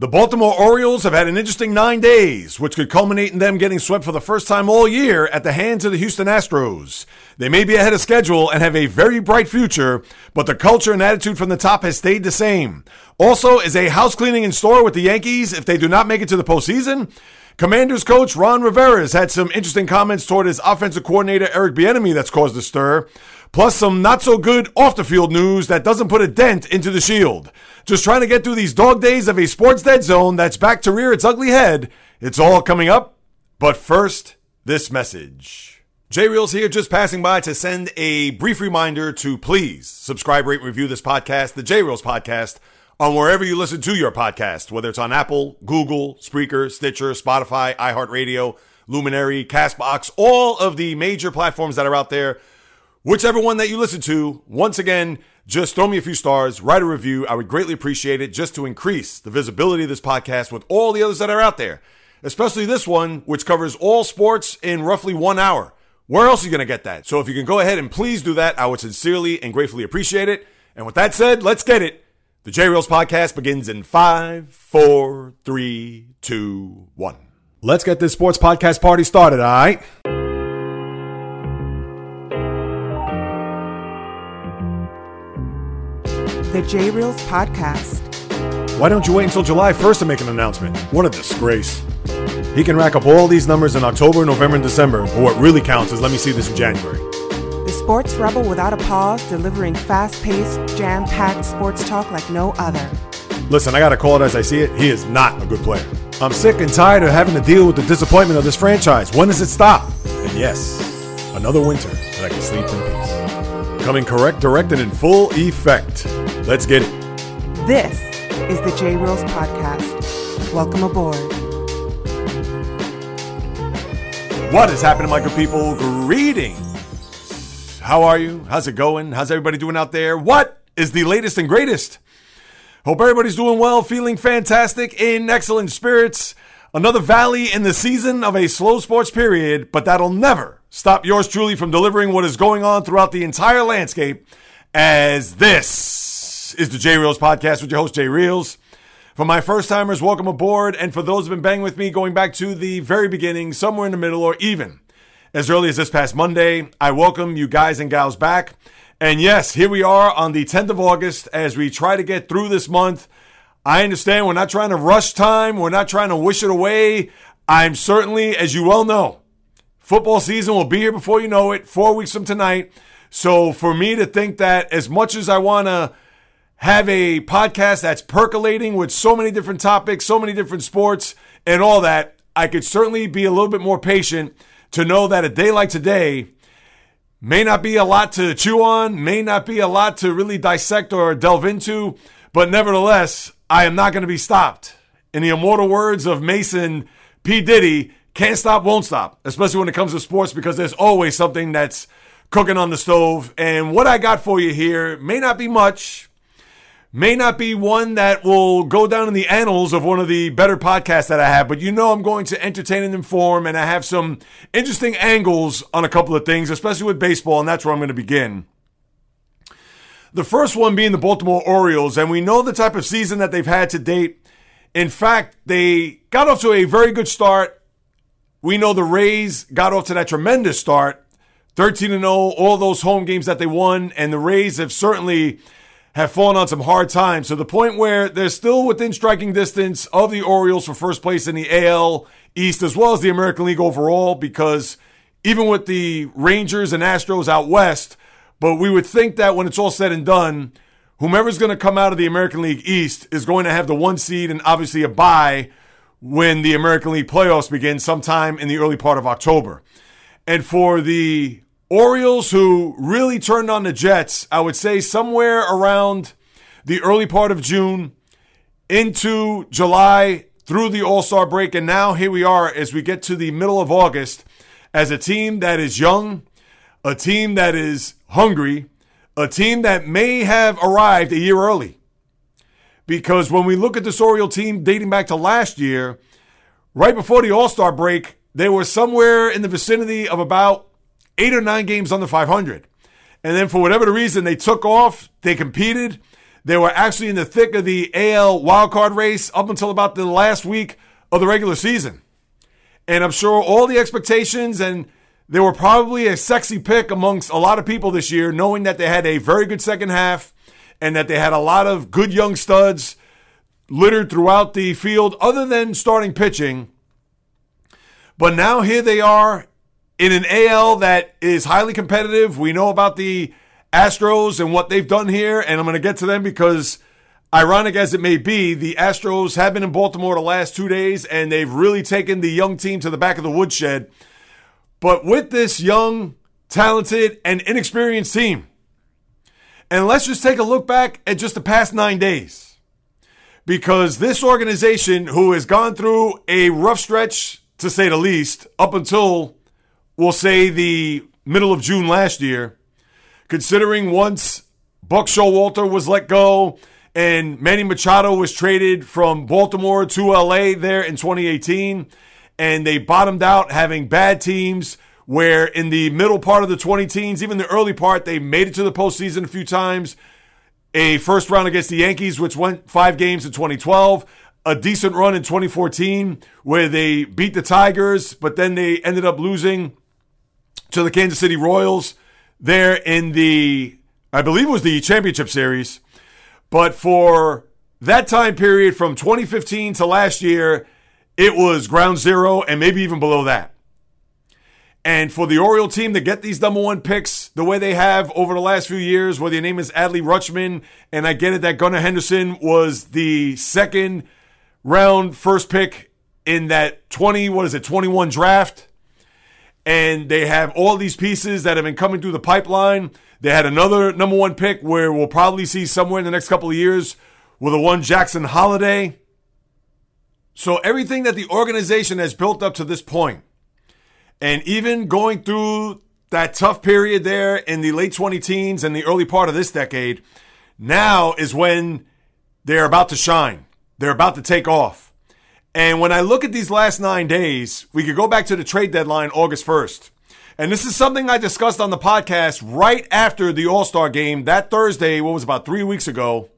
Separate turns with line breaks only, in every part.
The Baltimore Orioles have had an interesting nine days, which could culminate in them getting swept for the first time all year at the hands of the Houston Astros. They may be ahead of schedule and have a very bright future, but the culture and attitude from the top has stayed the same. Also, is a house cleaning in store with the Yankees if they do not make it to the postseason? Commanders coach Ron Rivera has had some interesting comments toward his offensive coordinator Eric Bieniemy that's caused a stir plus some not so good off the field news that doesn't put a dent into the shield. Just trying to get through these dog days of a sports dead zone that's back to rear its ugly head. It's all coming up. But first, this message. J Reels here, just passing by to send a brief reminder to please subscribe, rate, and review this podcast, the J Reels podcast, on wherever you listen to your podcast, whether it's on Apple, Google, Spreaker, Stitcher, Spotify, iHeartRadio, Luminary, Castbox, all of the major platforms that are out there whichever one that you listen to, once again, just throw me a few stars, write a review. I would greatly appreciate it just to increase the visibility of this podcast with all the others that are out there, especially this one, which covers all sports in roughly one hour. Where else are you going to get that? So if you can go ahead and please do that, I would sincerely and gratefully appreciate it. And with that said, let's get it. The J Reels podcast begins in five, four, three, two, one. Let's get this sports podcast party started, all right?
The J Reels podcast.
Why don't you wait until July 1st to make an announcement? What a disgrace. He can rack up all these numbers in October, November, and December, but what really counts is let me see this in January.
The sports rebel without a pause, delivering fast paced, jam packed sports talk like no other.
Listen, I gotta call it as I see it. He is not a good player. I'm sick and tired of having to deal with the disappointment of this franchise. When does it stop? And yes, another winter that I can sleep in peace. Coming correct, direct, and in full effect. Let's get it.
This is the J Reels Podcast. Welcome aboard.
What is happening, my good people? Greetings. How are you? How's it going? How's everybody doing out there? What is the latest and greatest? Hope everybody's doing well, feeling fantastic, in excellent spirits. Another valley in the season of a slow sports period, but that'll never stop yours truly from delivering what is going on throughout the entire landscape as this is the J Reels podcast with your host, J Reels. For my first timers, welcome aboard. And for those who've been banging with me going back to the very beginning, somewhere in the middle, or even as early as this past Monday, I welcome you guys and gals back. And yes, here we are on the 10th of August as we try to get through this month. I understand we're not trying to rush time, we're not trying to wish it away. I'm certainly, as you well know, football season will be here before you know it, four weeks from tonight. So for me to think that as much as I want to have a podcast that's percolating with so many different topics, so many different sports, and all that, I could certainly be a little bit more patient to know that a day like today may not be a lot to chew on, may not be a lot to really dissect or delve into, but nevertheless, I am not going to be stopped. In the immortal words of Mason P. Diddy, can't stop, won't stop, especially when it comes to sports, because there's always something that's cooking on the stove. And what I got for you here may not be much, may not be one that will go down in the annals of one of the better podcasts that I have, but you know I'm going to entertain and inform, and I have some interesting angles on a couple of things, especially with baseball, and that's where I'm going to begin. The first one being the Baltimore Orioles, and we know the type of season that they've had to date. In fact, they got off to a very good start. We know the Rays got off to that tremendous start 13 0, all those home games that they won, and the Rays have certainly have fallen on some hard times to the point where they're still within striking distance of the Orioles for first place in the AL East as well as the American League overall because even with the Rangers and Astros out west, but we would think that when it's all said and done, whomever's going to come out of the American League East is going to have the one seed and obviously a bye when the American League playoffs begin sometime in the early part of October. And for the Orioles, who really turned on the Jets, I would say somewhere around the early part of June into July through the All Star break. And now here we are as we get to the middle of August as a team that is young, a team that is hungry, a team that may have arrived a year early. Because when we look at this Oriole team dating back to last year, right before the All Star break, they were somewhere in the vicinity of about eight or nine games under 500. And then for whatever the reason, they took off, they competed, They were actually in the thick of the AL wildcard race up until about the last week of the regular season. And I'm sure all the expectations and they were probably a sexy pick amongst a lot of people this year, knowing that they had a very good second half and that they had a lot of good young studs littered throughout the field, other than starting pitching. But now here they are in an AL that is highly competitive. We know about the Astros and what they've done here, and I'm going to get to them because, ironic as it may be, the Astros have been in Baltimore the last two days, and they've really taken the young team to the back of the woodshed. But with this young, talented, and inexperienced team, and let's just take a look back at just the past nine days. Because this organization, who has gone through a rough stretch, to say the least, up until, we'll say, the middle of June last year, considering once Buck Showalter was let go and Manny Machado was traded from Baltimore to LA there in 2018, and they bottomed out having bad teams where in the middle part of the 20 teens, even the early part, they made it to the postseason a few times. A first round against the Yankees, which went five games in 2012. A decent run in 2014 where they beat the Tigers, but then they ended up losing to the Kansas City Royals there in the, I believe it was the championship series. But for that time period from 2015 to last year, it was ground zero and maybe even below that. And for the Oriole team to get these number one picks the way they have over the last few years, whether your name is Adley Rutschman, and I get it that Gunnar Henderson was the second round first pick in that 20, what is it, 21 draft and they have all these pieces that have been coming through the pipeline. They had another number one pick where we'll probably see somewhere in the next couple of years with a one Jackson Holliday. So everything that the organization has built up to this point, and even going through that tough period there in the late 20 teens and the early part of this decade, now is when they're about to shine. They're about to take off. And when I look at these last nine days, we could go back to the trade deadline August 1st. And this is something I discussed on the podcast right after the All Star game that Thursday, what was about three weeks ago,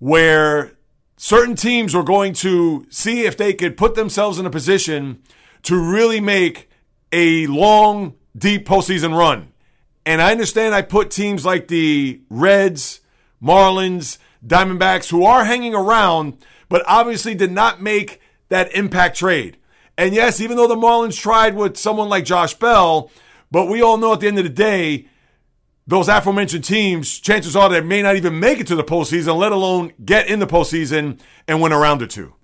where certain teams were going to see if they could put themselves in a position to really make a long, deep postseason run. And I understand I put teams like the Reds, Marlins, Diamondbacks, who are hanging around but obviously did not make that impact trade. And yes, even though the Marlins tried with someone like Josh Bell, but we all know at the end of the day, those aforementioned teams, chances are they may not even make it to the postseason, let alone get in the postseason and win a round or two.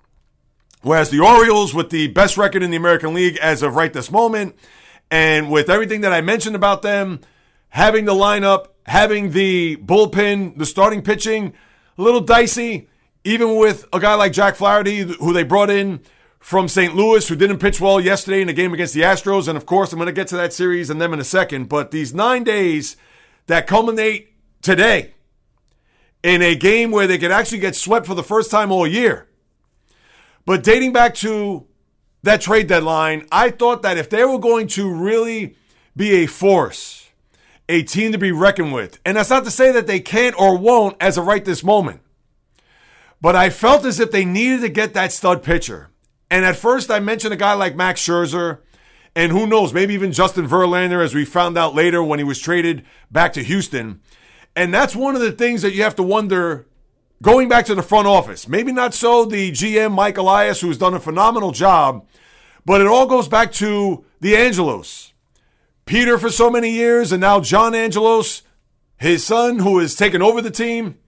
Whereas the Orioles, with the best record in the American League as of right this moment, and with everything that I mentioned about them, having the lineup, having the bullpen, the starting pitching, a little dicey even with a guy like Jack Flaherty, who they brought in from St. Louis, who didn't pitch well yesterday in a game against the Astros. And of course, I'm going to get to that series and them in a second. But these nine days that culminate today in a game where they could actually get swept for the first time all year. But dating back to that trade deadline, I thought that if they were going to really be a force, a team to be reckoned with, and that's not to say that they can't or won't as of right this moment. But I felt as if they needed to get that stud pitcher. And at first, I mentioned a guy like Max Scherzer, and who knows, maybe even Justin Verlander, as we found out later when he was traded back to Houston. And that's one of the things that you have to wonder going back to the front office. Maybe not so the GM, Mike Elias, who's done a phenomenal job, but it all goes back to the Angelos. Peter for so many years, and now John Angelos, his son, who has taken over the team.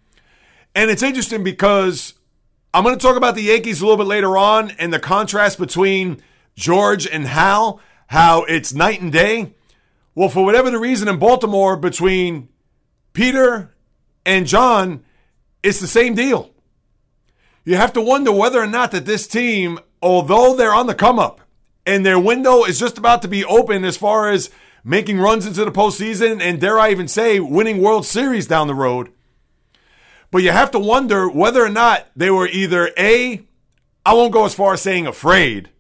And it's interesting because I'm going to talk about the Yankees a little bit later on and the contrast between George and Hal, how it's night and day. Well, for whatever the reason in Baltimore between Peter and John, it's the same deal. You have to wonder whether or not that this team, although they're on the come up and their window is just about to be open as far as making runs into the postseason and dare I even say winning World Series down the road, but you have to wonder whether or not they were either A, I won't go as far as saying afraid,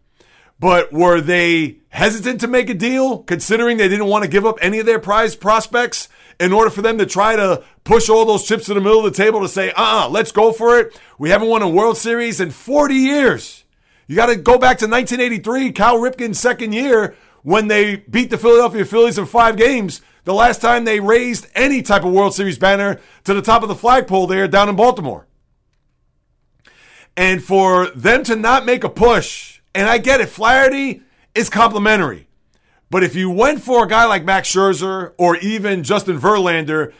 but were they hesitant to make a deal considering they didn't want to give up any of their prize prospects in order for them to try to push all those chips to the middle of the table to say, uh uh-uh, uh, let's go for it. We haven't won a World Series in 40 years. You got to go back to 1983, Cal Ripken's second year when they beat the Philadelphia Phillies in five games. The last time they raised any type of World Series banner to the top of the flagpole there down in Baltimore. And for them to not make a push, and I get it, Flaherty is complimentary. But if you went for a guy like Max Scherzer or even Justin Verlander,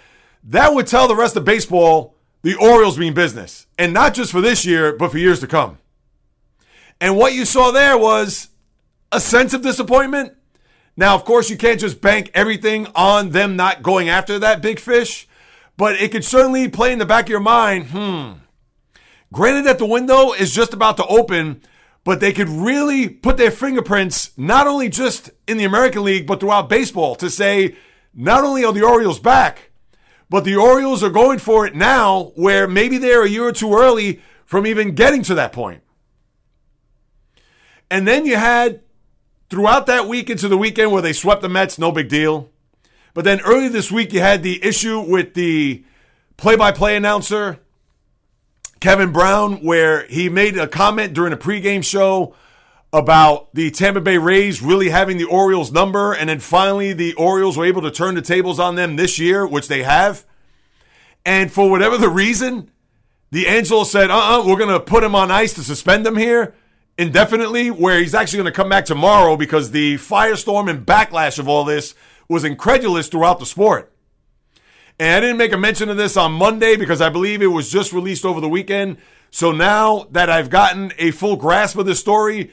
that would tell the rest of baseball the Orioles mean business. And not just for this year, but for years to come. And what you saw there was a sense of disappointment. Now, of course, you can't just bank everything on them not going after that big fish, but it could certainly play in the back of your mind hmm, granted that the window is just about to open, but they could really put their fingerprints not only just in the American League, but throughout baseball to say not only are the Orioles back, but the Orioles are going for it now where maybe they're a year or two early from even getting to that point. And then you had throughout that week into the weekend where they swept the Mets, no big deal. But then early this week, you had the issue with the play by play announcer, Kevin Brown, where he made a comment during a pregame show about the Tampa Bay Rays really having the Orioles number. And then finally, the Orioles were able to turn the tables on them this year, which they have. And for whatever the reason, the Angelos said, uh uh-uh, uh, we are going to put him on ice to suspend him here indefinitely, where he's actually going to come back tomorrow because the firestorm and backlash of all this was incredulous throughout the sport. And I didn't make a mention of this on Monday because I believe it was just released over the weekend. So now that I've gotten a full grasp of the story,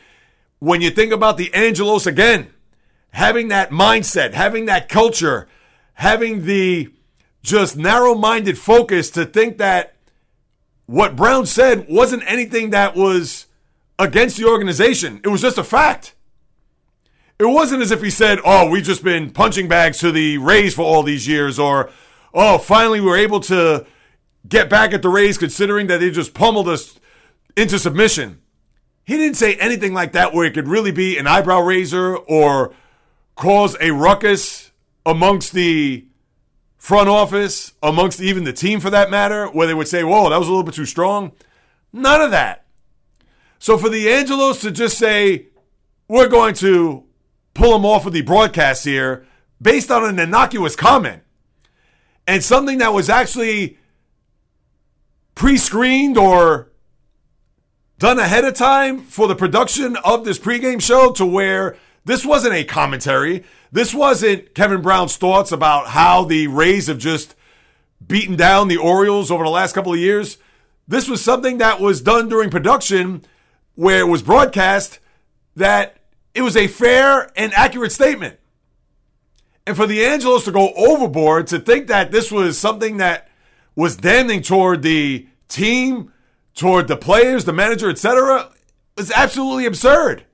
when you think about the Angelos again, having that mindset, having that culture, having the just narrow minded focus to think that what Brown said wasn't anything that was against the organization. It was just a fact. It wasn't as if he said, oh, we've just been punching bags to the Rays for all these years, or, oh, finally we're able to get back at the Rays considering that they just pummeled us into submission. He didn't say anything like that where it could really be an eyebrow raiser or cause a ruckus amongst the front office, amongst even the team for that matter, where they would say, whoa, that was a little bit too strong. None of that. So for the Angelos to just say, we're going to pull him off of the broadcast here based on an innocuous comment and something that was actually pre screened or done ahead of time for the production of this pregame show to where this wasn't a commentary. This wasn't Kevin Brown's thoughts about how the Rays have just beaten down the Orioles over the last couple of years. This was something that was done during production where it was broadcast that it was a fair and accurate statement. And for the Angelos to go overboard to think that this was something that was damning toward the team, toward the players, the manager, etc., was absolutely absurd.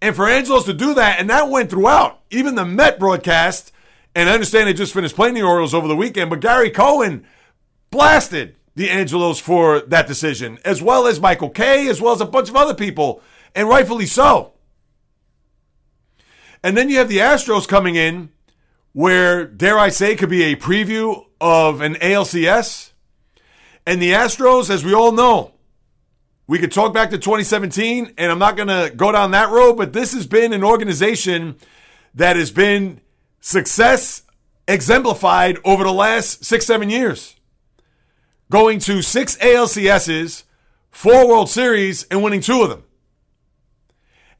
And for Angelos to do that, and that went throughout, even the Met broadcast, and I understand they just finished playing the Orioles over the weekend, but Gary Cohen blasted the Angelos for that decision, as well as Michael Kay, as well as a bunch of other people, and rightfully so. And then you have the Astros coming in, where, dare I say, could be a preview of an ALCS. And the Astros, as we all know, we could talk back to 2017, and I'm not going to go down that road, but this has been an organization that has been success exemplified over the last six, seven years going to six ALCSs, four World Series, and winning two of them.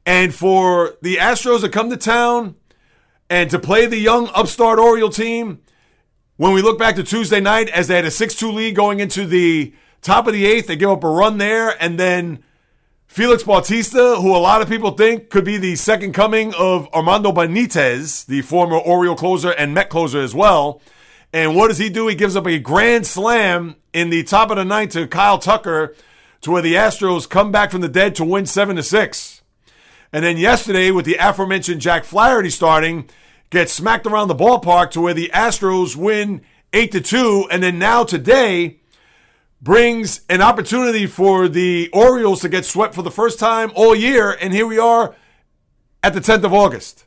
And for the Astros to come to town and to play the young upstart Oriole team, when we look back to Tuesday night, as they had a 6 2 lead going into the top of the eighth, they give up a run there, and then Felix Bautista, who a lot of people think could be the second coming of Armando Benitez, the former Oriole closer and Met closer as well. And what does he do? He gives up a grand slam in the top of the ninth to Kyle Tucker to where the Astros come back from the dead to win 7 to 6. And then yesterday, with the aforementioned Jack Flaherty starting, gets smacked around the ballpark to where the Astros win 8 to 2. And then now today brings an opportunity for the Orioles to get swept for the first time all year. And here we are at the 10th of August.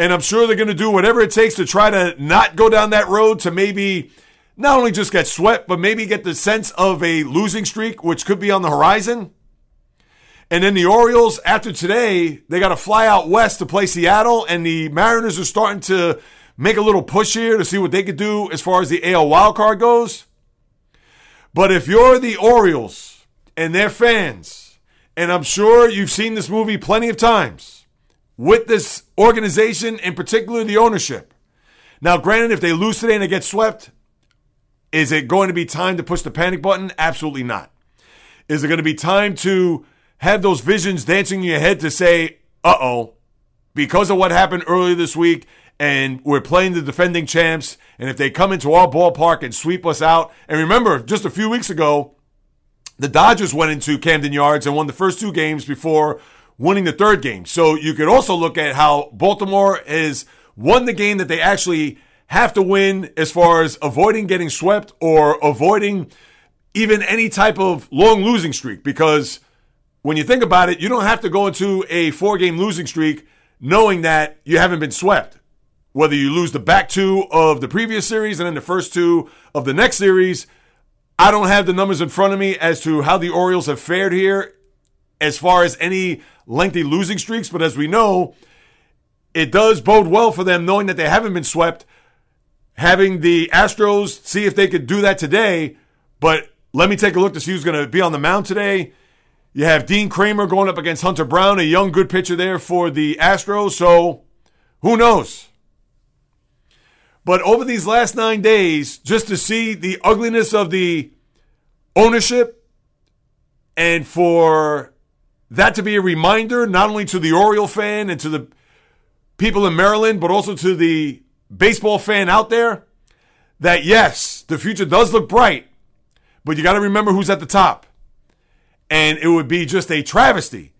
And I'm sure they're going to do whatever it takes to try to not go down that road to maybe not only just get swept, but maybe get the sense of a losing streak, which could be on the horizon. And then the Orioles, after today, they got to fly out west to play Seattle, and the Mariners are starting to make a little push here to see what they could do as far as the AL wildcard goes. But if you're the Orioles and their fans, and I'm sure you've seen this movie plenty of times, with this organization, in particular the ownership. Now, granted, if they lose today and they get swept, is it going to be time to push the panic button? Absolutely not. Is it going to be time to have those visions dancing in your head to say, uh oh, because of what happened earlier this week, and we're playing the defending champs, and if they come into our ballpark and sweep us out, and remember, just a few weeks ago, the Dodgers went into Camden Yards and won the first two games before winning the third game. So you could also look at how Baltimore has won the game that they actually have to win as far as avoiding getting swept or avoiding even any type of long losing streak. Because when you think about it, you don't have to go into a four game losing streak knowing that you haven't been swept. Whether you lose the back two of the previous series and then the first two of the next series, I don't have the numbers in front of me as to how the Orioles have fared here as far as any lengthy losing streaks, but as we know, it does bode well for them knowing that they haven't been swept. Having the Astros see if they could do that today, but let me take a look to see who's going to be on the mound today. You have Dean Kremer going up against Hunter Brown, a young good pitcher there for the Astros. So who knows? But over these last nine days, just to see the ugliness of the ownership and for that to be a reminder not only to the Oriole fan and to the people in Maryland, but also to the baseball fan out there that yes, the future does look bright, but you got to remember who's at the top. And it would be just a travesty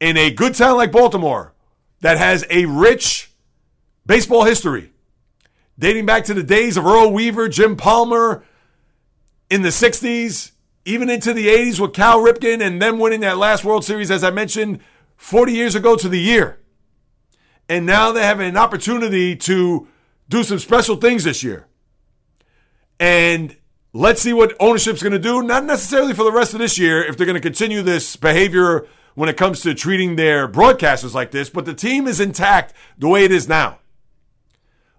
in a good town like Baltimore that has a rich baseball history dating back to the days of Earl Weaver, Jim Palmer in the 60s, even into the 80s with Cal Ripken and them winning that last World Series, as I mentioned, 40 years ago to the year. And now they have an opportunity to do some special things this year. And let's see what ownership's going to do, not necessarily for the rest of this year, if they're going to continue this behavior when it comes to treating their broadcasters like this, but the team is intact the way it is now.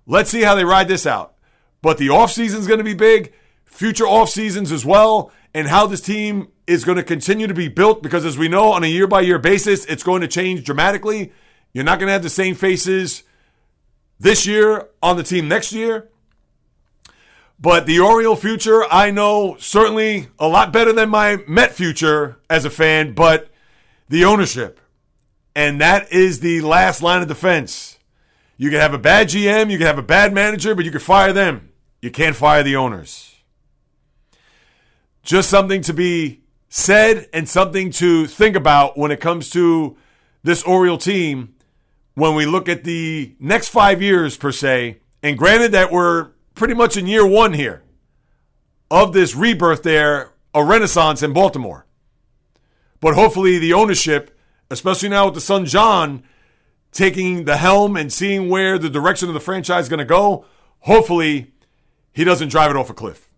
Let's see how they ride this out. But the offseason is going to be big, future off seasons as well and how this team is going to continue to be built because, as we know, on a year by year basis, it's going to change dramatically. You're not going to have the same faces this year on the team next year. But the Oriole future, I know certainly a lot better than my Met future as a fan, but the ownership. And that is the last line of defense. You can have a bad GM, you can have a bad manager, but you can fire them. You can't fire the owners just something to be said and something to think about when it comes to this Oriole team when we look at the next five years, per se. And granted that we're pretty much in year one here of this rebirth there, a renaissance in Baltimore. But hopefully, the ownership, especially now with the son John taking the helm and seeing where the direction of the franchise is going to go, hopefully, he doesn't drive it off a cliff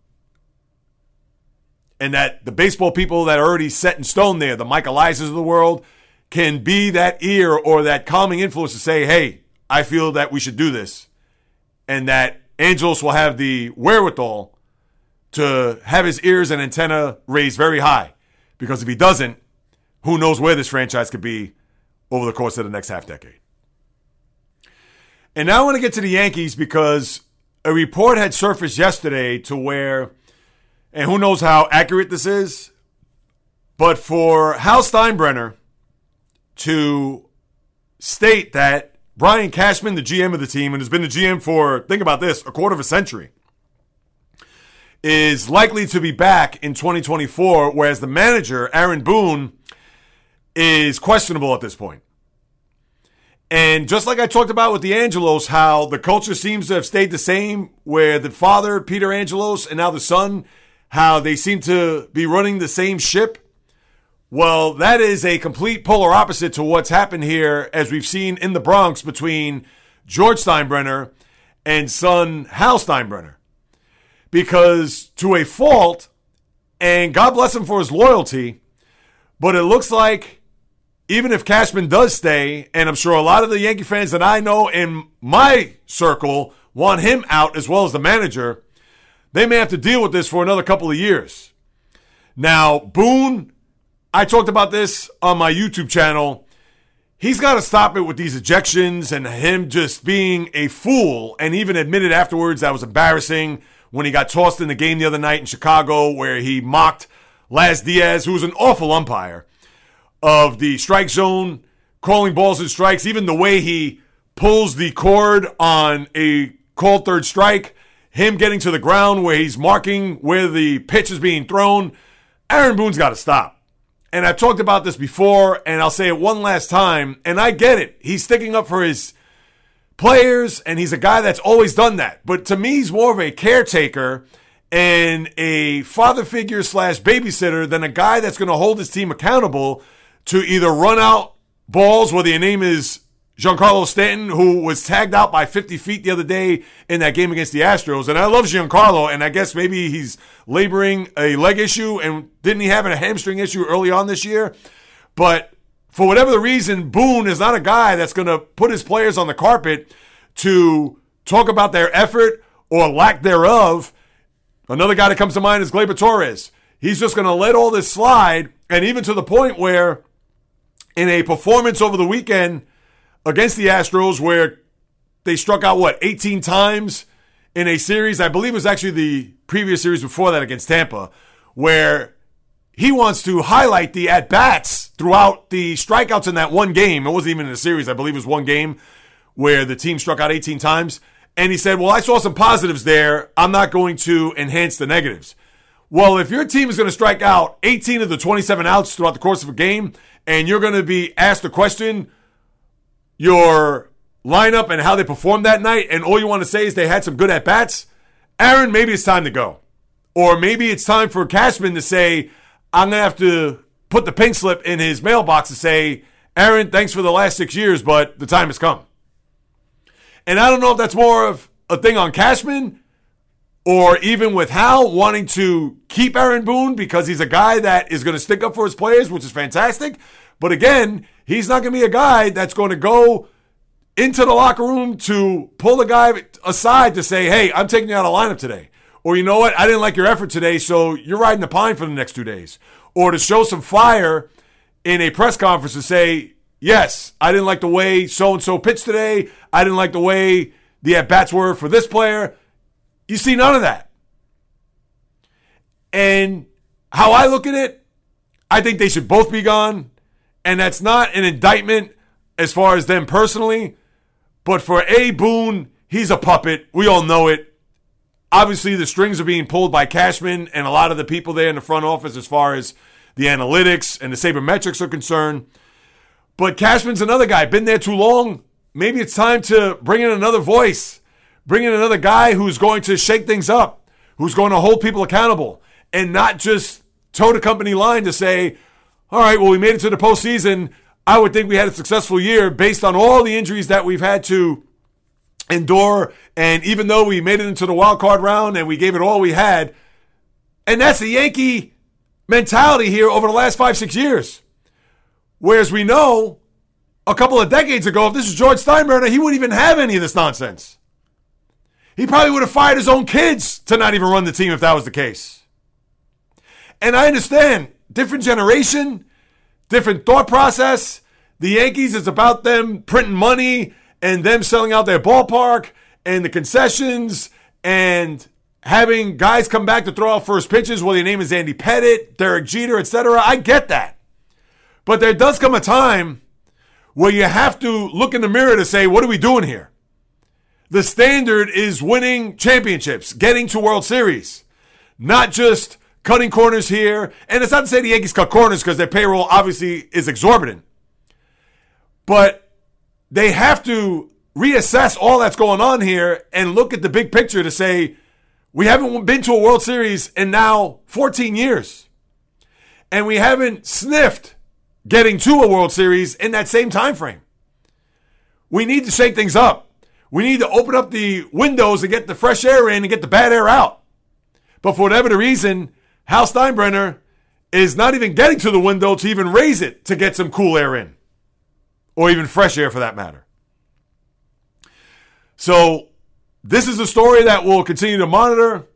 and that the baseball people that are already set in stone there, the Mike Eliases of the world, can be that ear or that calming influence to say, hey, I feel that we should do this. And that Angelos will have the wherewithal to have his ears and antenna raised very high. Because if he doesn't, who knows where this franchise could be over the course of the next half decade. And now I want to get to the Yankees because a report had surfaced yesterday to where and who knows how accurate this is, but for Hal Steinbrenner to state that Brian Cashman, the GM of the team, and has been the GM for, think about this, a quarter of a century, is likely to be back in 2024, whereas the manager, Aaron Boone, is questionable at this point. And just like I talked about with the Angelos, how the culture seems to have stayed the same, where the father, Peter Angelos, and now the son how they seem to be running the same ship. Well, that is a complete polar opposite to what's happened here, as we've seen in the Bronx between George Steinbrenner and son Hal Steinbrenner. Because to a fault, and God bless him for his loyalty, but it looks like even if Cashman does stay, and I'm sure a lot of the Yankee fans that I know in my circle want him out as well as the manager, they may have to deal with this for another couple of years. Now, Boone, I talked about this on my YouTube channel. He's got to stop it with these ejections and him just being a fool and even admitted afterwards that was embarrassing when he got tossed in the game the other night in Chicago where he mocked Laz Diaz, who was an awful umpire, of the strike zone, calling balls and strikes, even the way he pulls the cord on a called third strike, him getting to the ground where he's marking where the pitch is being thrown. Aaron Boone's got to stop. And I've talked about this before, and I'll say it one last time. And I get it. He's sticking up for his players, and he's a guy that's always done that. But to me, he's more of a caretaker and a father figure slash babysitter than a guy that's going to hold his team accountable to either run out balls, whether your name is Giancarlo Stanton, who was tagged out by 50 feet the other day in that game against the Astros. And I love Giancarlo, and I guess maybe he's laboring a leg issue, and didn't he have a hamstring issue early on this year? But for whatever the reason, Boone is not a guy that's going to put his players on the carpet to talk about their effort or lack thereof. Another guy that comes to mind is Gleyber Torres. He's just going to let all this slide, and even to the point where in a performance over the weekend against the Astros where they struck out, what, 18 times in a series? I believe it was actually the previous series before that against Tampa, where he wants to highlight the at bats throughout the strikeouts in that one game. It wasn't even in a series, I believe it was one game where the team struck out 18 times. And he said, Well, I saw some positives there. I'm not going to enhance the negatives. Well, if your team is going to strike out 18 of the 27 outs throughout the course of a game, and you're going to be asked a question, your lineup and how they performed that night, and all you want to say is they had some good at bats, Aaron, maybe it's time to go. Or maybe it's time for Cashman to say, I'm going to have to put the pink slip in his mailbox to say, Aaron, thanks for the last six years, but the time has come. And I don't know if that's more of a thing on Cashman or even with Hal wanting to keep Aaron Boone because he's a guy that is going to stick up for his players, which is fantastic. But again, he's not going to be a guy that's going to go into the locker room to pull the guy aside to say, hey, I'm taking you out of lineup today. Or you know what? I didn't like your effort today, so you're riding the pine for the next two days. Or to show some fire in a press conference to say, yes, I didn't like the way so and so pitched today. I didn't like the way the at bats were for this player. You see none of that. And how I look at it, I think they should both be gone. And that's not an indictment as far as them personally. But for A. Boone, he's a puppet. We all know it. Obviously, the strings are being pulled by Cashman and a lot of the people there in the front office as far as the analytics and the sabermetrics are concerned. But Cashman's another guy, been there too long. Maybe it's time to bring in another voice Bring in another guy who's going to shake things up, who's going to hold people accountable, and not just toe the company line to say, all right, well, we made it to the postseason. I would think we had a successful year based on all the injuries that we've had to endure. And even though we made it into the wild card round and we gave it all we had, and that's the Yankee mentality here over the last five, six years. Whereas we know a couple of decades ago, if this was George Steinbrenner, he wouldn't even have any of this nonsense. He probably would have fired his own kids to not even run the team if that was the case. And I understand different generation, different thought process. The Yankees is about them printing money and them selling out their ballpark and the concessions and having guys come back to throw out first pitches, whether your name is Andy Pettitte, Derek Jeter, etc. I get that. But there does come a time where you have to look in the mirror to say, what are we doing here? The standard is winning championships, getting to World Series, not just cutting corners here. And it's not to say the Yankees cut corners because their payroll obviously is exorbitant. But they have to reassess all that's going on here and look at the big picture to say, we haven't been to a World Series in now 14 years. And we haven't sniffed getting to a World Series in that same time frame. We need to shake things up. We need to open up the windows and get the fresh air in and get the bad air out. But for whatever the reason, Hal Steinbrenner is not even getting to the window to even raise it to get some cool air in, or even fresh air for that matter. So, this is a story that we'll continue to monitor.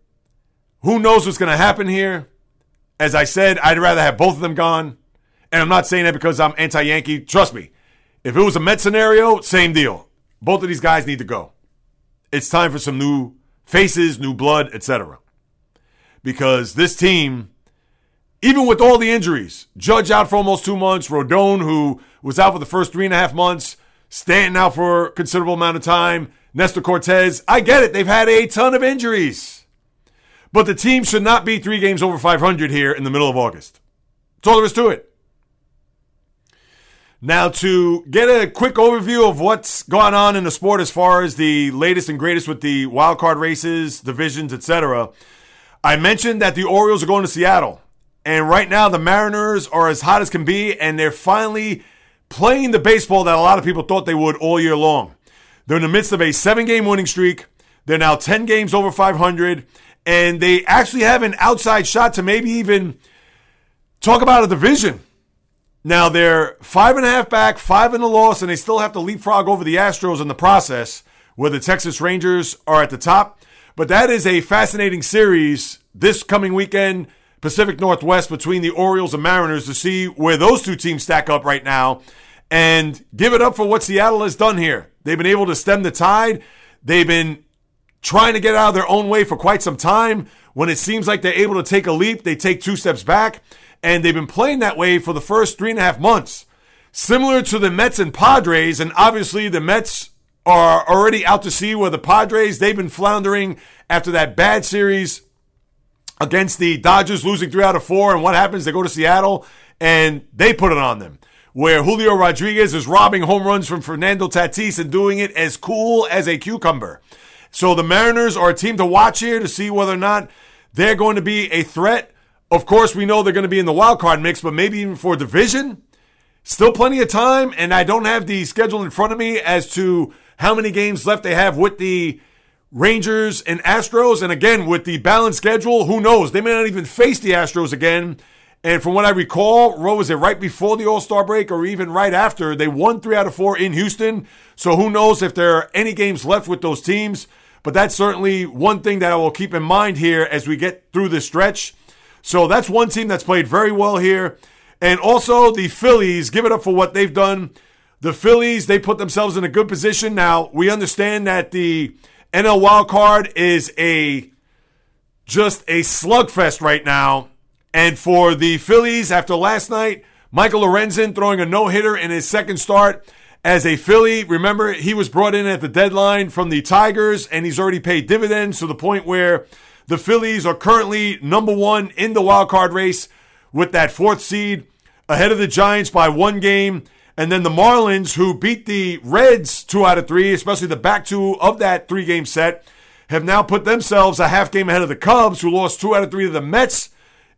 Who knows what's going to happen here? As I said, I'd rather have both of them gone. And I'm not saying that because I'm anti Yankee. Trust me, if it was a Met scenario, same deal. Both of these guys need to go. It's time for some new faces, new blood, etc. Because this team, even with all the injuries, Judge out for almost two months, Rodon, who was out for the first three and a half months, Stanton out for a considerable amount of time, Nestor Cortes. I get it. They've had a ton of injuries. But the team should not be three games over 500 here in the middle of August. That's all there is to it. Now, to get a quick overview of what's going on in the sport as far as the latest and greatest with the wild card races, divisions, etc., I mentioned that the Orioles are going to Seattle. And right now, the Mariners are as hot as can be, and they're finally playing the baseball that a lot of people thought they would all year long. They're in the midst of a seven game winning streak. They're now 10 games over 500, and they actually have an outside shot to maybe even talk about a division now they're five and a half back, five in the loss, and they still have to leapfrog over the Astros in the process, where the Texas Rangers are at the top. But that is a fascinating series this coming weekend, Pacific Northwest, between the Orioles and Mariners to see where those two teams stack up right now. And give it up for what Seattle has done here. They've been able to stem the tide. They've been trying to get out of their own way for quite some time. When it seems like they're able to take a leap, they take two steps back and they've been playing that way for the first three and a half months. Similar to the Mets and Padres, and obviously the Mets are already out to sea where the Padres, they've been floundering after that bad series against the Dodgers, losing three out of four. And what happens? They go to Seattle and they put it on them. Where Julio Rodriguez is robbing home runs from Fernando Tatis and doing it as cool as a cucumber. So the Mariners are a team to watch here to see whether or not they're going to be a threat of course, we know they're going to be in the wild card mix, but maybe even for division. Still plenty of time, and I don't have the schedule in front of me as to how many games left they have with the Rangers and Astros. And again, with the balanced schedule, who knows? They may not even face the Astros again. And from what I recall, Ro was it right before the All Star break or even right after? They won three out of four in Houston. So who knows if there are any games left with those teams? But that's certainly one thing that I will keep in mind here as we get through this stretch. So that's one team that's played very well here. And also the Phillies, give it up for what they've done. The Phillies, they put themselves in a good position. Now, we understand that the NL wild card is a just a slugfest right now. And for the Phillies, after last night, Michael Lorenzen throwing a no hitter in his second start as a Philly. Remember, he was brought in at the deadline from the Tigers, and he's already paid dividends to the point where the Phillies are currently number one in the wild card race with that fourth seed ahead of the Giants by one game. And then the Marlins, who beat the Reds two out of three, especially the back two of that three game set, have now put themselves a half game ahead of the Cubs, who lost two out of three to the Mets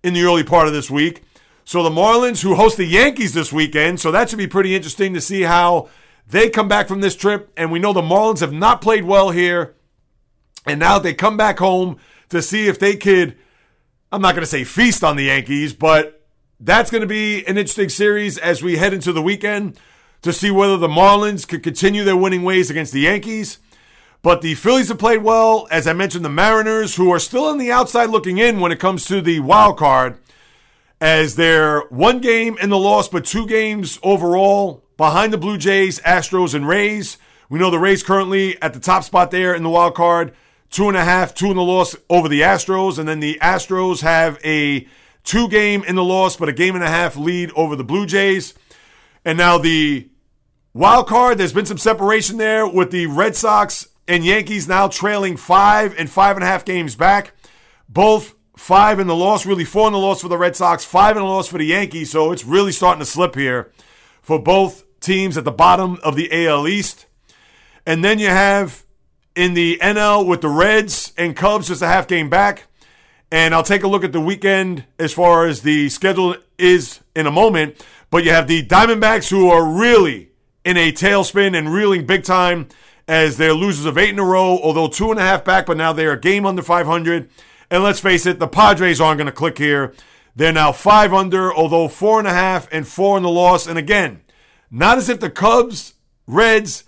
in the early part of this week. So the Marlins, who host the Yankees this weekend, so that should be pretty interesting to see how they come back from this trip. And we know the Marlins have not played well here. And now they come back home to see if they could, I'm not going to say feast on the Yankees, but that's going to be an interesting series as we head into the weekend to see whether the Marlins could continue their winning ways against the Yankees. But the Phillies have played well. As I mentioned, the Mariners, who are still on the outside looking in when it comes to the wild card, as they're one game in the loss, but two games overall behind the Blue Jays, Astros, and Rays. We know the Rays currently at the top spot there in the wild card two and a half, two in the loss over the Astros, and then the Astros have a two game in the loss, but a game and a half lead over the Blue Jays. And now the wild card, there's been some separation there with the Red Sox and Yankees now trailing five and five and a half games back. Both five in the loss, really four in the loss for the Red Sox, five in the loss for the Yankees. So it's really starting to slip here for both teams at the bottom of the AL East. And then you have in the NL with the Reds and Cubs just a half game back. And I'll take a look at the weekend as far as the schedule is in a moment. But you have the Diamondbacks who are really in a tailspin and reeling big time as they're losers of eight in a row, although two and a half back, but now they are game under 500. And let's face it, the Padres aren't going to click here. They're now five under, although four and a half and four in the loss. And again, not as if the Cubs, Reds,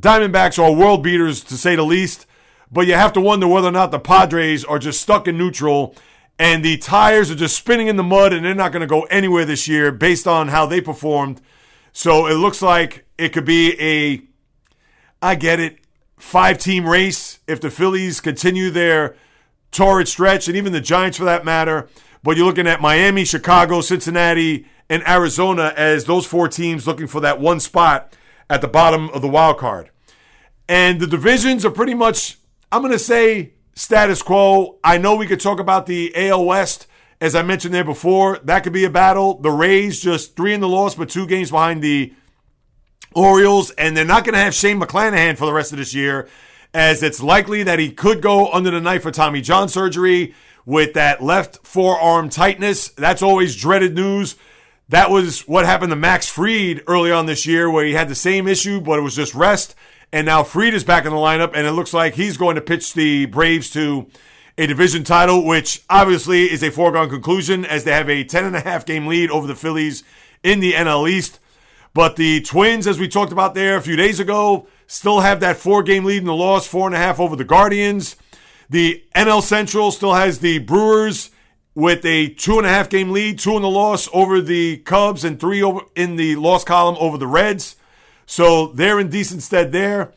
Diamondbacks are world beaters to say the least, but you have to wonder whether or not the Padres are just stuck in neutral and the tires are just spinning in the mud and they're not going to go anywhere this year based on how they performed. So it looks like it could be a, I get it, five team race if the Phillies continue their torrid stretch and even the Giants for that matter. But you're looking at Miami, Chicago, Cincinnati, and Arizona as those four teams looking for that one spot at the bottom of the wild card. And the divisions are pretty much, I'm going to say, status quo. I know we could talk about the AL West, as I mentioned there before. That could be a battle. The Rays just three in the loss, but two games behind the Orioles, and they're not going to have Shane McClanahan for the rest of this year, as it's likely that he could go under the knife for Tommy John surgery with that left forearm tightness. That's always dreaded news. That was what happened to Max Fried early on this year, where he had the same issue, but it was just rest. And now Fried is back in the lineup, and it looks like he's going to pitch the Braves to a division title, which obviously is a foregone conclusion as they have a 10.5 game lead over the Phillies in the NL East. But the Twins, as we talked about there a few days ago, still have that four game lead in the loss, four and a half over the Guardians. The NL Central still has the Brewers with a two and a half game lead, two in the loss over the Cubs, and three over in the loss column over the Reds. So they're in decent stead there.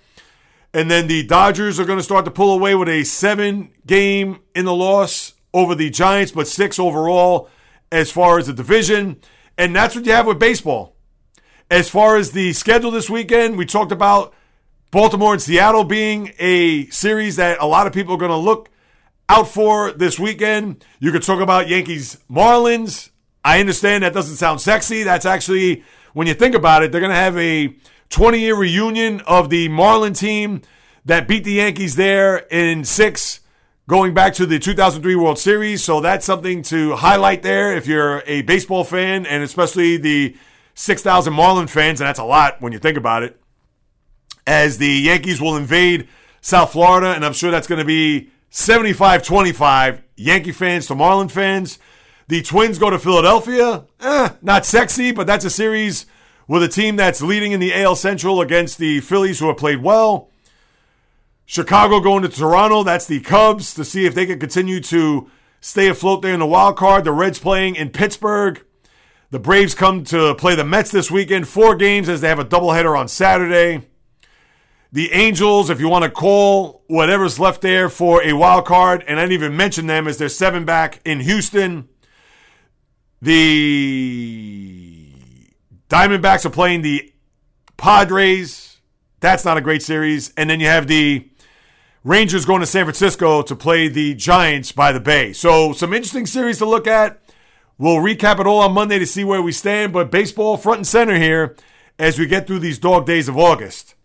And then the Dodgers are going to start to pull away with a seven game in the loss over the Giants, but six overall as far as the division. And that's what you have with baseball. As far as the schedule this weekend, we talked about Baltimore and Seattle being a series that a lot of people are going to look out for this weekend. You could talk about Yankees Marlins. I understand that doesn't sound sexy. That's actually, when you think about it, they're going to have a 20 year reunion of the Marlin team that beat the Yankees there in six, going back to the 2003 World Series. So that's something to highlight there if you're a baseball fan and especially the 6,000 Marlin fans, and that's a lot when you think about it. As the Yankees will invade South Florida, and I'm sure that's going to be 75 25 Yankee fans to Marlin fans. The Twins go to Philadelphia. Eh, not sexy, but that's a series with a team that's leading in the AL Central against the Phillies, who have played well. Chicago going to Toronto. That's the Cubs to see if they can continue to stay afloat there in the wild card. The Reds playing in Pittsburgh. The Braves come to play the Mets this weekend. Four games as they have a doubleheader on Saturday. The Angels, if you want to call whatever's left there for a wild card, and I didn't even mention them as they're seven back in Houston. The Diamondbacks are playing the Padres. That's not a great series. And then you have the Rangers going to San Francisco to play the Giants by the Bay. So, some interesting series to look at. We'll recap it all on Monday to see where we stand, but baseball front and center here as we get through these dog days of August.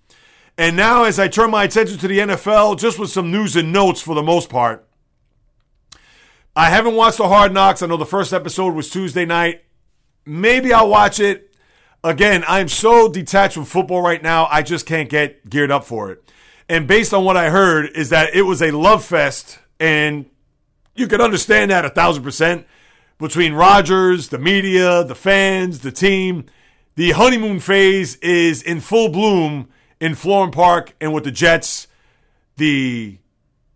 And now, as I turn my attention to the NFL, just with some news and notes for the most part. I haven't watched the Hard Knocks. I know the first episode was Tuesday night. Maybe I'll watch it. Again, I'm so detached from football right now, I just can't get geared up for it. And based on what I heard, is that it was a love fest, and you can understand that a thousand percent between Rodgers, the media, the fans, the team. The honeymoon phase is in full bloom in Florham Park and with the Jets, the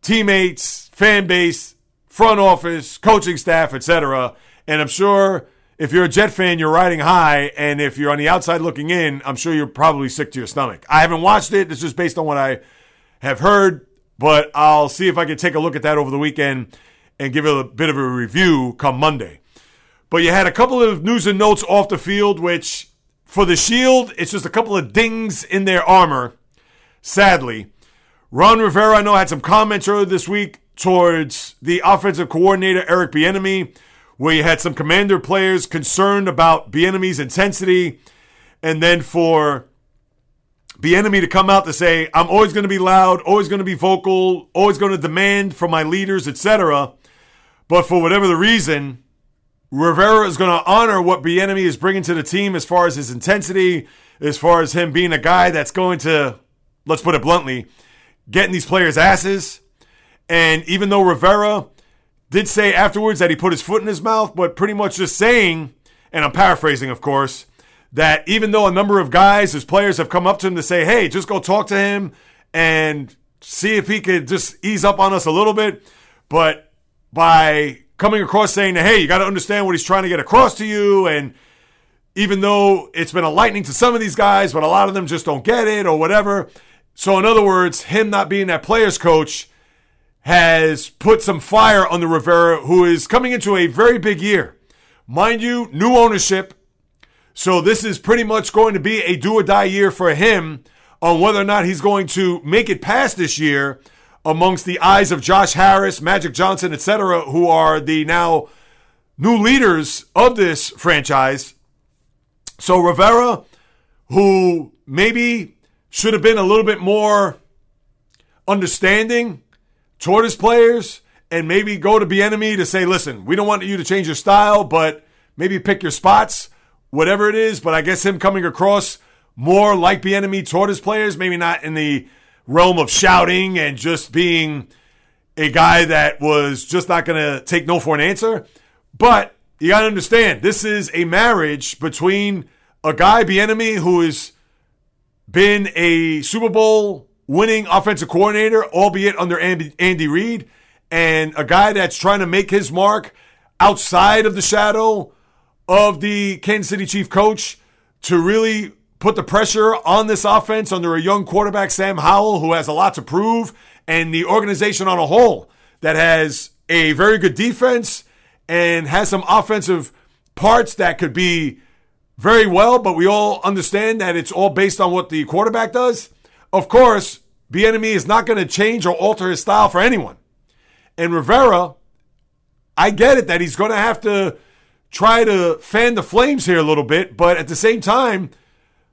teammates, fan base, front office, coaching staff, etc. And I'm sure if you're a Jet fan, you're riding high, and if you're on the outside looking in, I'm sure you're probably sick to your stomach. I haven't watched it. It's just based on what I have heard, but I'll see if I can take a look at that over the weekend and give it a bit of a review come Monday. But you had a couple of news and notes off the field, which for the Shield, it's just a couple of dings in their armor, sadly. Ron Rivera, I know, had some comments earlier this week towards the offensive coordinator, Eric Bieniemy, where you had some commander players concerned about Bieniemy's intensity. And then for Bieniemy to come out to say, I'm always going to be loud, always going to be vocal, always going to demand from my leaders, etc. But for whatever the reason, Rivera is going to honor what Bieniemy is bringing to the team as far as his intensity, as far as him being a guy that's going to let's put it bluntly, getting these players' asses. And even though Rivera did say afterwards that he put his foot in his mouth, but pretty much just saying, and I'm paraphrasing, of course, that even though a number of guys, his players, have come up to him to say, hey, just go talk to him and see if he could just ease up on us a little bit. But by coming across saying, hey, you got to understand what he's trying to get across to you. And even though it's been a lightning to some of these guys, but a lot of them just don't get it or whatever. So, in other words, him not being that player's coach has put some fire on the Rivera, who is coming into a very big year. Mind you, new ownership. So, this is pretty much going to be a do or die year for him on whether or not he's going to make it past this year amongst the eyes of Josh Harris, Magic Johnson, etc., who are the now new leaders of this franchise. So Rivera, who maybe should have been a little bit more understanding his players and maybe go to Bieniemy to say, listen, we don't want you to change your style, but maybe pick your spots, whatever it is. But I guess him coming across more like Bieniemy toward his players, maybe not in the realm of shouting and just being a guy that was just not going to take no for an answer. But you got to understand, this is a marriage between a guy, Bieniemy, who has been a Super Bowl winning offensive coordinator, albeit under Andy, Andy Reid, and a guy that's trying to make his mark outside of the shadow of the Kansas City Chief coach to really put the pressure on this offense under a young quarterback, Sam Howell, who has a lot to prove, and the organization on a whole that has a very good defense and has some offensive parts that could be very well, but we all understand that it's all based on what the quarterback does. Of course, Bieniemy is not going to change or alter his style for anyone. And Rivera, I get it that he's going to have to try to fan the flames here a little bit, but at the same time,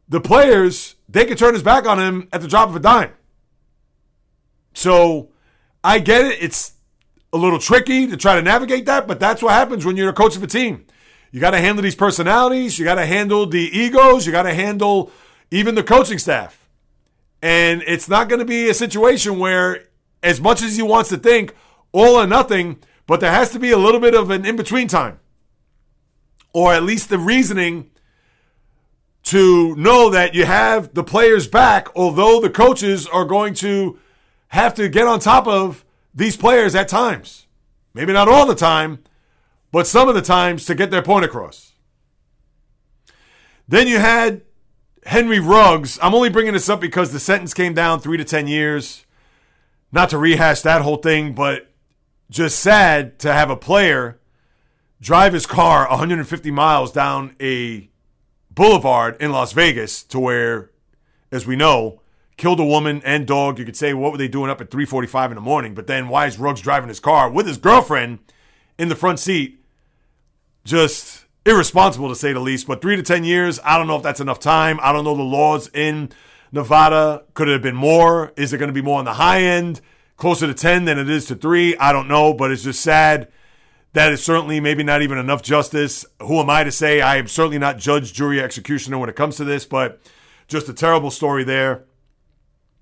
the players, they could turn his back on him at the drop of a dime. So I get it. It's a little tricky to try to navigate that, but that's what happens when you're a coach of a team. You got to handle these personalities, you got to handle the egos, you got to handle even the coaching staff. And it's not going to be a situation where, as much as he wants to think, all or nothing, but there has to be a little bit of an in between time. Or at least the reasoning to know that you have the players back, although the coaches are going to have to get on top of these players at times. Maybe not all the time, but some of the times to get their point across. Then you had Henry Ruggs. I'm only bringing this up because the sentence came down three to 10 years. Not to rehash that whole thing, but just sad to have a player drive his car 150 miles down a Boulevard in Las Vegas to where, as we know, killed a woman and dog. You could say, what were they doing up at 3:45 in the morning? But then, why is Ruggs driving his car with his girlfriend in the front seat? Just irresponsible to say the least. But three to ten years, I don't know if that's enough time. I don't know the laws in Nevada. Could it have been more? Is it going to be more on the high end, closer to ten than it is to three? I don't know, but it's just sad that is certainly maybe not even enough justice. Who am I to say? I am certainly not judge, jury, executioner when it comes to this, but just a terrible story there.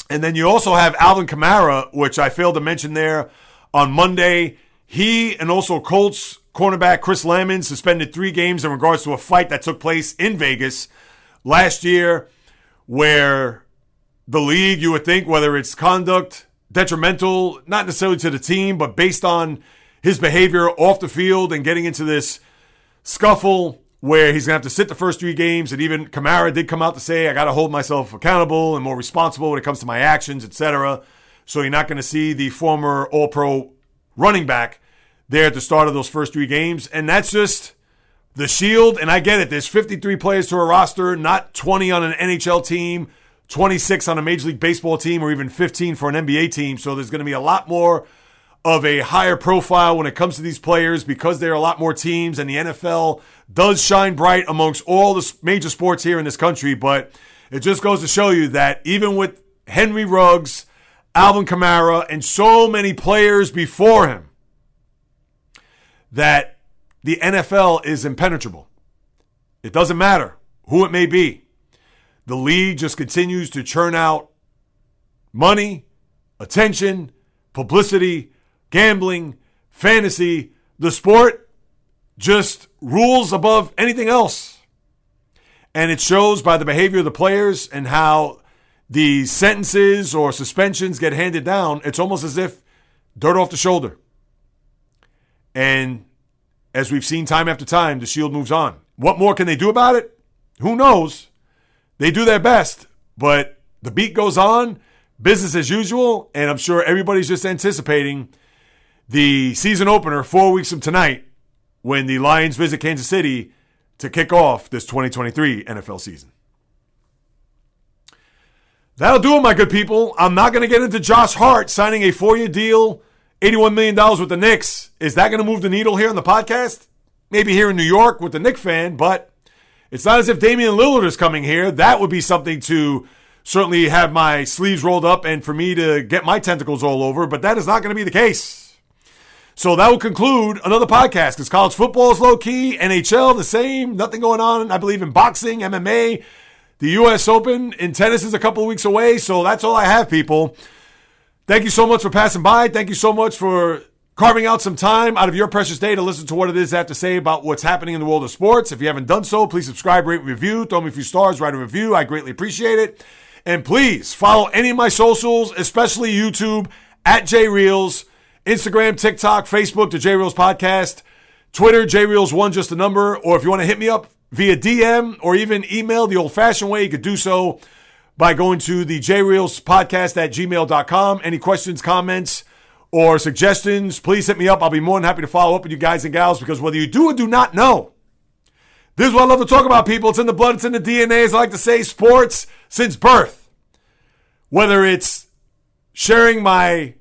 And then you also have Alvin Kamara, which I failed to mention there on Monday. He and also Colts cornerback Chris Lammons suspended three games in regards to a fight that took place in Vegas last year, where the league, you would think, whether it's conduct detrimental, not necessarily to the team, but based on his behavior off the field and getting into this scuffle where he's going to have to sit the first three games. And even Kamara did come out to say, I got to hold myself accountable and more responsible when it comes to my actions, etc. So you're not going to see the former All Pro running back there at the start of those first three games. And that's just the shield. And I get it. There's 53 players to a roster, not 20 on an NHL team, 26 on a Major League Baseball team, or even 15 for an NBA team. So there's going to be a lot more of a higher profile when it comes to these players because there are a lot more teams and the NFL does shine bright amongst all the major sports here in this country. But it just goes to show you that even with Henry Ruggs, Alvin Kamara, and so many players before him, that the NFL is impenetrable. It doesn't matter who it may be. The league just continues to churn out money, attention, publicity, gambling, fantasy, the sport just rules above anything else. And it shows by the behavior of the players and how the sentences or suspensions get handed down. It's almost as if dirt off the shoulder. And as we've seen time after time, the Shield moves on. What more can they do about it? Who knows? They do their best, but the beat goes on, business as usual, and I'm sure everybody's just anticipating the season opener four weeks from tonight when the Lions visit Kansas City to kick off this 2023 NFL season. That'll do it, my good people. I'm not going to get into Josh Hart signing a four year deal, $81 million with the Knicks. Is that going to move the needle here on the podcast? Maybe here in New York with the Knicks fan, but it's not as if Damian Lillard is coming here. That would be something to certainly have my sleeves rolled up and for me to get my tentacles all over, but that is not going to be the case. So that will conclude another podcast because college football is low key, NHL the same, nothing going on, I believe, in boxing, MMA. The U.S. Open in tennis is a couple of weeks away, so that's all I have, people. Thank you so much for passing by. Thank you so much for carving out some time out of your precious day to listen to what it is I have to say about what's happening in the world of sports. If you haven't done so, please subscribe, rate, review, throw me a few stars, write a review. I greatly appreciate it. And please follow any of my socials, especially YouTube at JReels, Instagram, TikTok, Facebook, the JReels Podcast, Twitter, JReels1, just a number. Or if you want to hit me up, via DM or even email the old fashioned way, you could do so by going to the JReels podcast at gmail.com. Any questions, comments, or suggestions, please hit me up. I'll be more than happy to follow up with you guys and gals because whether you do or do not know, this is what I love to talk about, people. It's in the blood, it's in the DNA, as I like to say, sports since birth. Whether it's sharing my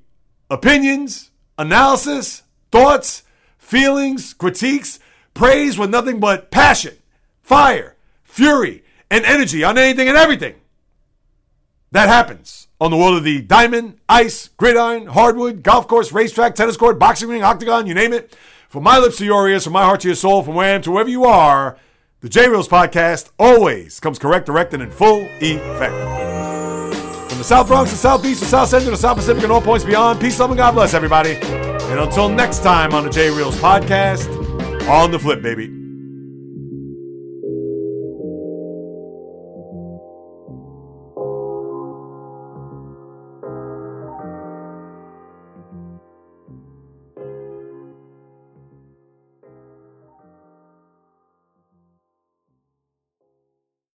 opinions, analysis, thoughts, feelings, critiques, praise with nothing but passion fire, fury, and energy on anything and everything. That happens on the world of the diamond, ice, gridiron, hardwood, golf course, racetrack, tennis court, boxing ring, octagon, you name it. From my lips to your ears, from my heart to your soul, from where I am to wherever you are, the J Reels podcast always comes correct, direct, and in full effect. From the South Bronx to South to South Central to South Pacific and all points beyond, peace, love, and God bless everybody. And until next time on the J Reels podcast, on the flip, baby.